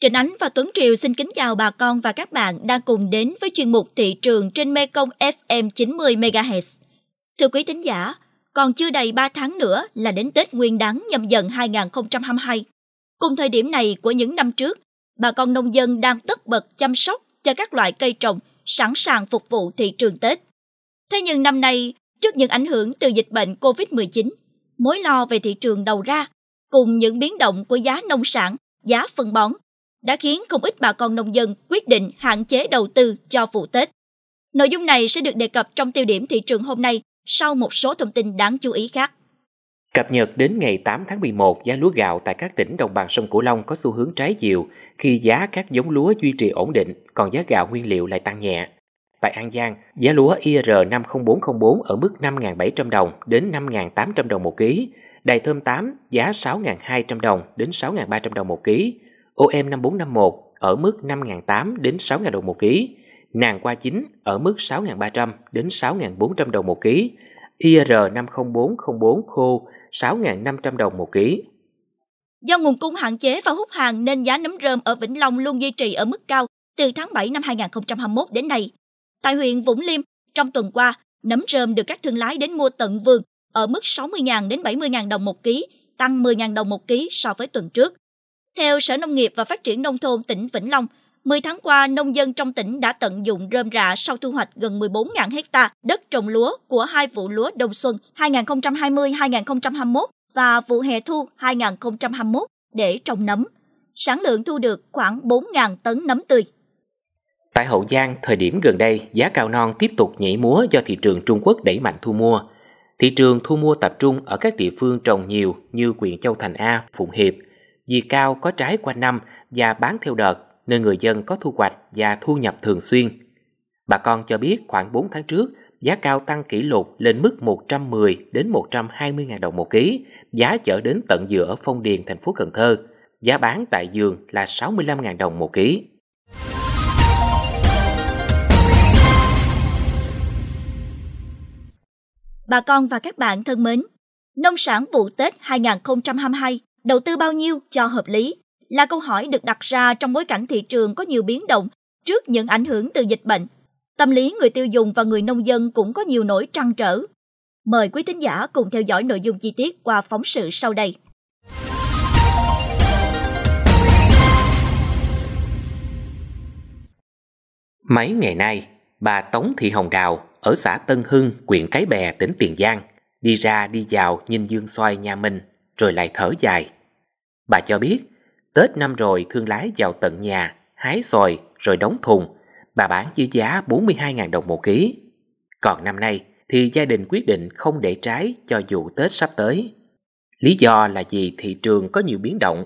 Trịnh Ánh và Tuấn Triều xin kính chào bà con và các bạn đang cùng đến với chuyên mục thị trường trên Mekong FM 90 MHz. Thưa quý thính giả, còn chưa đầy 3 tháng nữa là đến Tết Nguyên đán nhâm dần 2022. Cùng thời điểm này của những năm trước, bà con nông dân đang tất bật chăm sóc cho các loại cây trồng sẵn sàng phục vụ thị trường Tết. Thế nhưng năm nay, trước những ảnh hưởng từ dịch bệnh COVID-19, mối lo về thị trường đầu ra cùng những biến động của giá nông sản, giá phân bón đã khiến không ít bà con nông dân quyết định hạn chế đầu tư cho vụ Tết. Nội dung này sẽ được đề cập trong tiêu điểm thị trường hôm nay sau một số thông tin đáng chú ý khác. Cập nhật đến ngày 8 tháng 11, giá lúa gạo tại các tỉnh đồng bằng sông Cửu Long có xu hướng trái chiều khi giá các giống lúa duy trì ổn định, còn giá gạo nguyên liệu lại tăng nhẹ. Tại An Giang, giá lúa IR 50404 ở mức 5.700 đồng đến 5.800 đồng một ký, Đài thơm 8 giá 6.200 đồng đến 6.300 đồng một ký, OM 5451 ở mức 5.800 đến 6.000 đồng một ký, nàng qua chính ở mức 6.300 đến 6.400 đồng một ký, IR 50404 khô 6.500 đồng một ký. Do nguồn cung hạn chế và hút hàng nên giá nấm rơm ở Vĩnh Long luôn duy trì ở mức cao từ tháng 7 năm 2021 đến nay. Tại huyện Vũng Liêm, trong tuần qua, nấm rơm được các thương lái đến mua tận vườn ở mức 60.000 đến 70.000 đồng một ký, tăng 10.000 đồng một ký so với tuần trước. Theo Sở Nông nghiệp và Phát triển Nông thôn tỉnh Vĩnh Long, 10 tháng qua, nông dân trong tỉnh đã tận dụng rơm rạ sau thu hoạch gần 14.000 hecta đất trồng lúa của hai vụ lúa đông xuân 2020-2021 và vụ hè thu 2021 để trồng nấm. Sản lượng thu được khoảng 4.000 tấn nấm tươi. Tại Hậu Giang, thời điểm gần đây, giá cao non tiếp tục nhảy múa do thị trường Trung Quốc đẩy mạnh thu mua. Thị trường thu mua tập trung ở các địa phương trồng nhiều như huyện Châu Thành A, Phụng Hiệp. Vì cao có trái quanh năm và bán theo đợt nên người dân có thu hoạch và thu nhập thường xuyên. Bà con cho biết khoảng 4 tháng trước, giá cao tăng kỷ lục lên mức 110 đến 120 ngàn đồng một ký, giá chở đến tận giữa Phong Điền thành phố Cần Thơ. Giá bán tại giường là 65 ngàn đồng một ký. Bà con và các bạn thân mến, nông sản vụ Tết 2022 đầu tư bao nhiêu cho hợp lý là câu hỏi được đặt ra trong bối cảnh thị trường có nhiều biến động trước những ảnh hưởng từ dịch bệnh. Tâm lý người tiêu dùng và người nông dân cũng có nhiều nỗi trăn trở. Mời quý thính giả cùng theo dõi nội dung chi tiết qua phóng sự sau đây. Mấy ngày nay, bà Tống Thị Hồng Đào ở xã Tân Hưng, huyện Cái Bè, tỉnh Tiền Giang, đi ra đi vào nhìn dương xoay nhà mình, rồi lại thở dài. Bà cho biết, Tết năm rồi thương lái vào tận nhà, hái xoài rồi đóng thùng, bà bán với giá 42.000 đồng một ký. Còn năm nay thì gia đình quyết định không để trái cho vụ Tết sắp tới. Lý do là vì thị trường có nhiều biến động,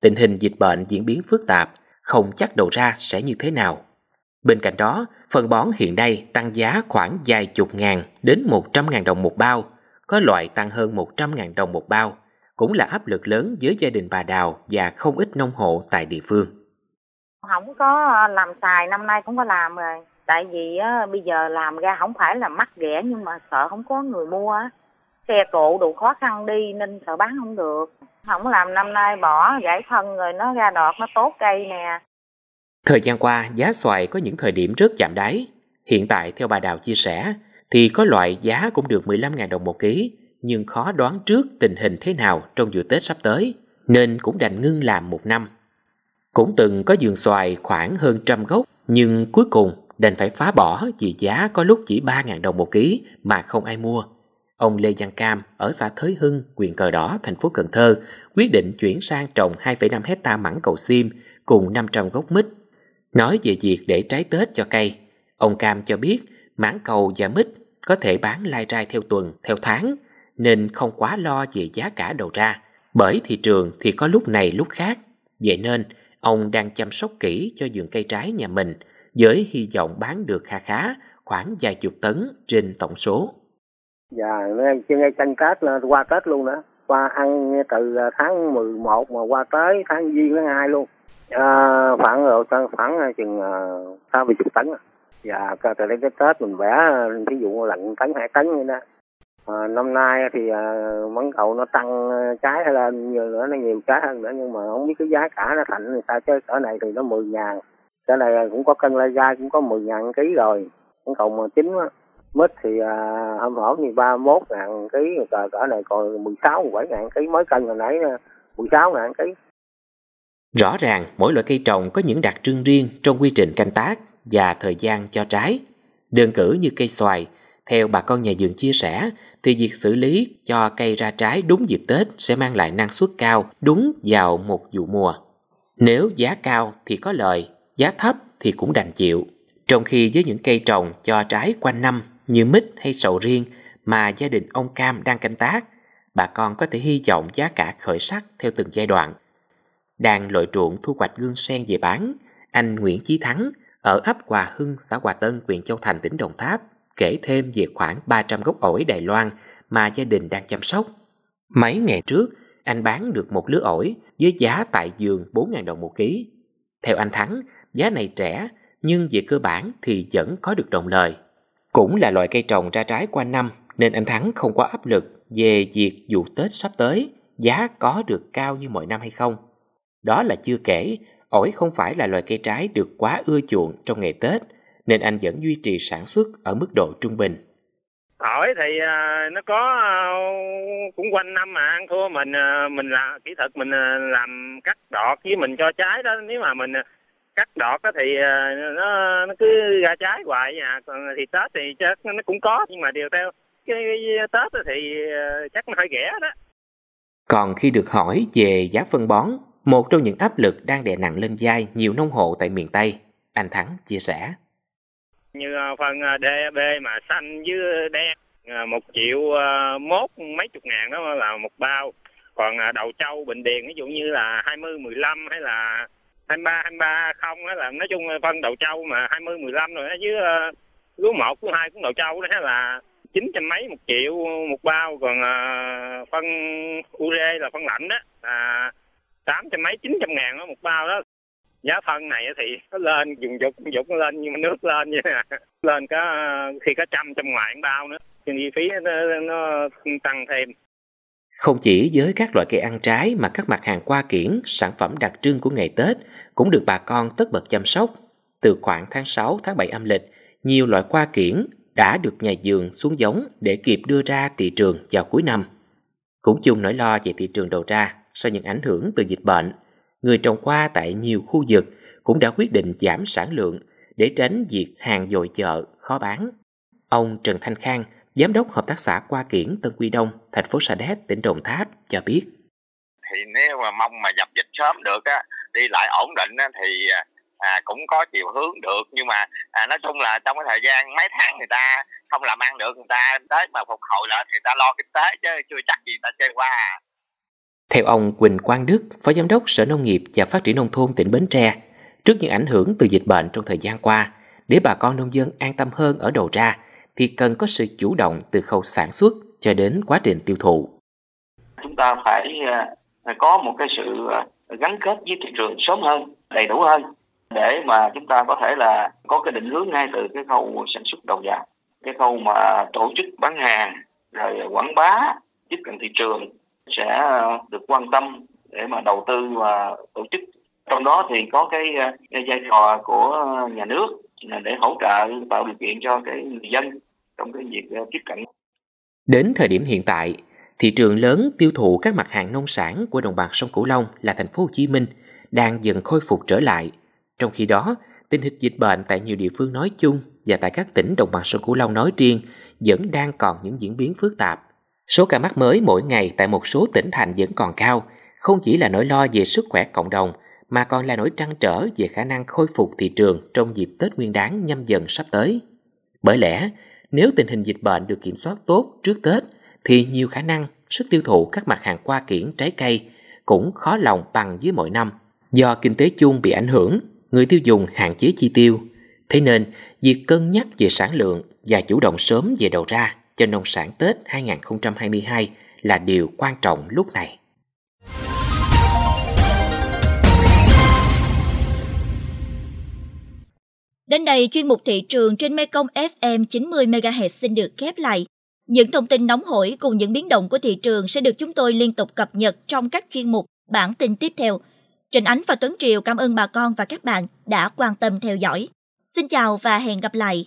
tình hình dịch bệnh diễn biến phức tạp, không chắc đầu ra sẽ như thế nào. Bên cạnh đó, phân bón hiện nay tăng giá khoảng vài chục ngàn đến một trăm ngàn đồng một bao, có loại tăng hơn một trăm ngàn đồng một bao, cũng là áp lực lớn với gia đình bà Đào và không ít nông hộ tại địa phương. Không có làm xài năm nay cũng có làm rồi. Tại vì bây giờ làm ra không phải là mắc ghẻ nhưng mà sợ không có người mua Xe cộ đủ khó khăn đi nên sợ bán không được. Không làm năm nay bỏ giải phân rồi nó ra đọt nó tốt cây nè. Thời gian qua, giá xoài có những thời điểm rất chạm đáy. Hiện tại, theo bà Đào chia sẻ, thì có loại giá cũng được 15.000 đồng một ký, nhưng khó đoán trước tình hình thế nào trong vụ Tết sắp tới, nên cũng đành ngưng làm một năm. Cũng từng có vườn xoài khoảng hơn trăm gốc, nhưng cuối cùng đành phải phá bỏ vì giá có lúc chỉ 3.000 đồng một ký mà không ai mua. Ông Lê Văn Cam ở xã Thới Hưng, huyện Cờ Đỏ, thành phố Cần Thơ quyết định chuyển sang trồng 2,5 hecta mẳng cầu xiêm cùng 500 gốc mít Nói về việc để trái Tết cho cây, ông Cam cho biết mảng cầu và mít có thể bán lai rai theo tuần, theo tháng, nên không quá lo về giá cả đầu ra. Bởi thị trường thì có lúc này lúc khác. Vậy nên, ông đang chăm sóc kỹ cho vườn cây trái nhà mình với hy vọng bán được kha khá khoảng vài chục tấn trên tổng số. Dạ, trên ngay canh Tết là qua Tết luôn đó. Qua ăn từ tháng 11 mà qua tới tháng Giêng tháng 2 luôn. À, khoảng độ khoảng à, chừng à, sáu mươi chục tấn Dạ, từ đến cái tết mình vẽ ví dụ lạnh tấn hai tấn như đó À, năm nay thì à, mắng cầu nó tăng à, trái lên nhiều nữa nó nhiều trái hơn nữa nhưng mà không biết cái giá cả nó thành thì sao chứ cỡ này thì nó 10 ngàn. Cỡ này à, cũng có cân lai gai cũng có 10 ngàn ký rồi. Mắng cầu mà chín á. Mít thì à, hôm hổm thì 31 ngàn ký cỡ, cỡ này còn 16 17 ngàn ký mới cân hồi nãy 16 ngàn ký. Rõ ràng mỗi loại cây trồng có những đặc trưng riêng trong quy trình canh tác và thời gian cho trái. Đơn cử như cây xoài, theo bà con nhà vườn chia sẻ, thì việc xử lý cho cây ra trái đúng dịp Tết sẽ mang lại năng suất cao đúng vào một vụ mùa. Nếu giá cao thì có lời, giá thấp thì cũng đành chịu. Trong khi với những cây trồng cho trái quanh năm như mít hay sầu riêng mà gia đình ông Cam đang canh tác, bà con có thể hy vọng giá cả khởi sắc theo từng giai đoạn. Đang lội ruộng thu hoạch gương sen về bán, anh Nguyễn Chí Thắng ở ấp Hòa Hưng, xã Hòa Tân, huyện Châu Thành, tỉnh Đồng Tháp kể thêm về khoảng 300 gốc ổi Đài Loan mà gia đình đang chăm sóc. Mấy ngày trước, anh bán được một lứa ổi với giá tại giường 4.000 đồng một ký. Theo anh Thắng, giá này rẻ nhưng về cơ bản thì vẫn có được đồng lời. Cũng là loại cây trồng ra trái qua năm nên anh Thắng không có áp lực về việc dù Tết sắp tới giá có được cao như mọi năm hay không. Đó là chưa kể, ổi không phải là loại cây trái được quá ưa chuộng trong ngày Tết nên anh vẫn duy trì sản xuất ở mức độ trung bình. Ổi thì uh, nó có uh, cũng quanh năm mà ăn thua mình uh, mình là kỹ thuật mình làm cắt đọt với mình cho trái đó. Nếu mà mình cắt đọt thì nó nó cứ ra trái hoài à. Còn thì tết thì chắc nó cũng có nhưng mà điều theo cái, tết thì chắc nó hơi rẻ đó. Còn khi được hỏi về giá phân bón một trong những áp lực đang đè nặng lên vai nhiều nông hộ tại miền Tây anh Thắng chia sẻ như à, phân à, ờ, DB mà xanh với đen à, một triệu mốt mấy chục ngàn đó là một bao. Còn đầu trâu bình điền ví dụ như là 20 15 hay là 23 23 không đó là nói chung phân đầu trâu mà 20 15 rồi đó với lúa một lúa hai cũng đầu trâu đó là chín trăm mấy một triệu một bao. Còn phân ure là phân lạnh đó là tám trăm mấy chín trăm ngàn đó một bao đó giá phân này thì nó lên dùng dục dục nó lên nhưng mà nước lên như nè lên có khi có trăm trăm ngoài bao nữa thì chi phí nó, nó tăng thêm không chỉ với các loại cây ăn trái mà các mặt hàng qua kiển, sản phẩm đặc trưng của ngày Tết cũng được bà con tất bật chăm sóc. Từ khoảng tháng 6, tháng 7 âm lịch, nhiều loại qua kiển đã được nhà vườn xuống giống để kịp đưa ra thị trường vào cuối năm. Cũng chung nỗi lo về thị trường đầu ra sau những ảnh hưởng từ dịch bệnh – người trồng hoa tại nhiều khu vực cũng đã quyết định giảm sản lượng để tránh việc hàng dồi chợ, khó bán. Ông Trần Thanh Khang, Giám đốc Hợp tác xã Qua Kiển Tân Quy Đông, thành phố Sa Đéc, tỉnh Đồng Tháp cho biết. Thì nếu mà mong mà dập dịch sớm được á, đi lại ổn định á, thì à, cũng có chiều hướng được nhưng mà à, nói chung là trong cái thời gian mấy tháng người ta không làm ăn được người ta tới mà phục hồi lại thì người ta lo kinh tế chứ chưa chắc gì người ta chơi qua à. Theo ông Quỳnh Quang Đức, Phó Giám đốc Sở Nông nghiệp và Phát triển Nông thôn tỉnh Bến Tre, trước những ảnh hưởng từ dịch bệnh trong thời gian qua, để bà con nông dân an tâm hơn ở đầu ra, thì cần có sự chủ động từ khâu sản xuất cho đến quá trình tiêu thụ. Chúng ta phải à, có một cái sự à, gắn kết với thị trường sớm hơn, đầy đủ hơn để mà chúng ta có thể là có cái định hướng ngay từ cái khâu sản xuất đầu vào, cái khâu mà tổ chức bán hàng, rồi quảng bá, tiếp cận thị trường sẽ được quan tâm để mà đầu tư và tổ chức trong đó thì có cái, cái vai trò của nhà nước để hỗ trợ tạo điều kiện cho cái người dân trong cái việc ờ, tiếp cận đến thời điểm hiện tại thị trường lớn tiêu thụ các mặt hàng nông sản của đồng bằng sông Cửu Long là thành phố Hồ Chí Minh đang dần khôi phục trở lại. Trong khi đó, tình hình dịch bệnh tại nhiều địa phương nói chung và tại các tỉnh đồng bằng sông Cửu Long nói riêng vẫn đang còn những diễn biến phức tạp. Số ca mắc mới mỗi ngày tại một số tỉnh thành vẫn còn cao, không chỉ là nỗi lo về sức khỏe cộng đồng, mà còn là nỗi trăn trở về khả năng khôi phục thị trường trong dịp Tết Nguyên đán nhâm dần sắp tới. Bởi lẽ, nếu tình hình dịch bệnh được kiểm soát tốt trước Tết, thì nhiều khả năng sức tiêu thụ các mặt hàng qua kiển trái cây cũng khó lòng bằng với mọi năm. Do kinh tế chung bị ảnh hưởng, người tiêu dùng hạn chế chi tiêu. Thế nên, việc cân nhắc về sản lượng và chủ động sớm về đầu ra cho nông sản Tết 2022 là điều quan trọng lúc này. Đến đây chuyên mục thị trường trên Mekong FM 90 MHz xin được khép lại. Những thông tin nóng hổi cùng những biến động của thị trường sẽ được chúng tôi liên tục cập nhật trong các chuyên mục, bản tin tiếp theo. Trịnh Ánh và Tuấn Triều cảm ơn bà con và các bạn đã quan tâm theo dõi. Xin chào và hẹn gặp lại.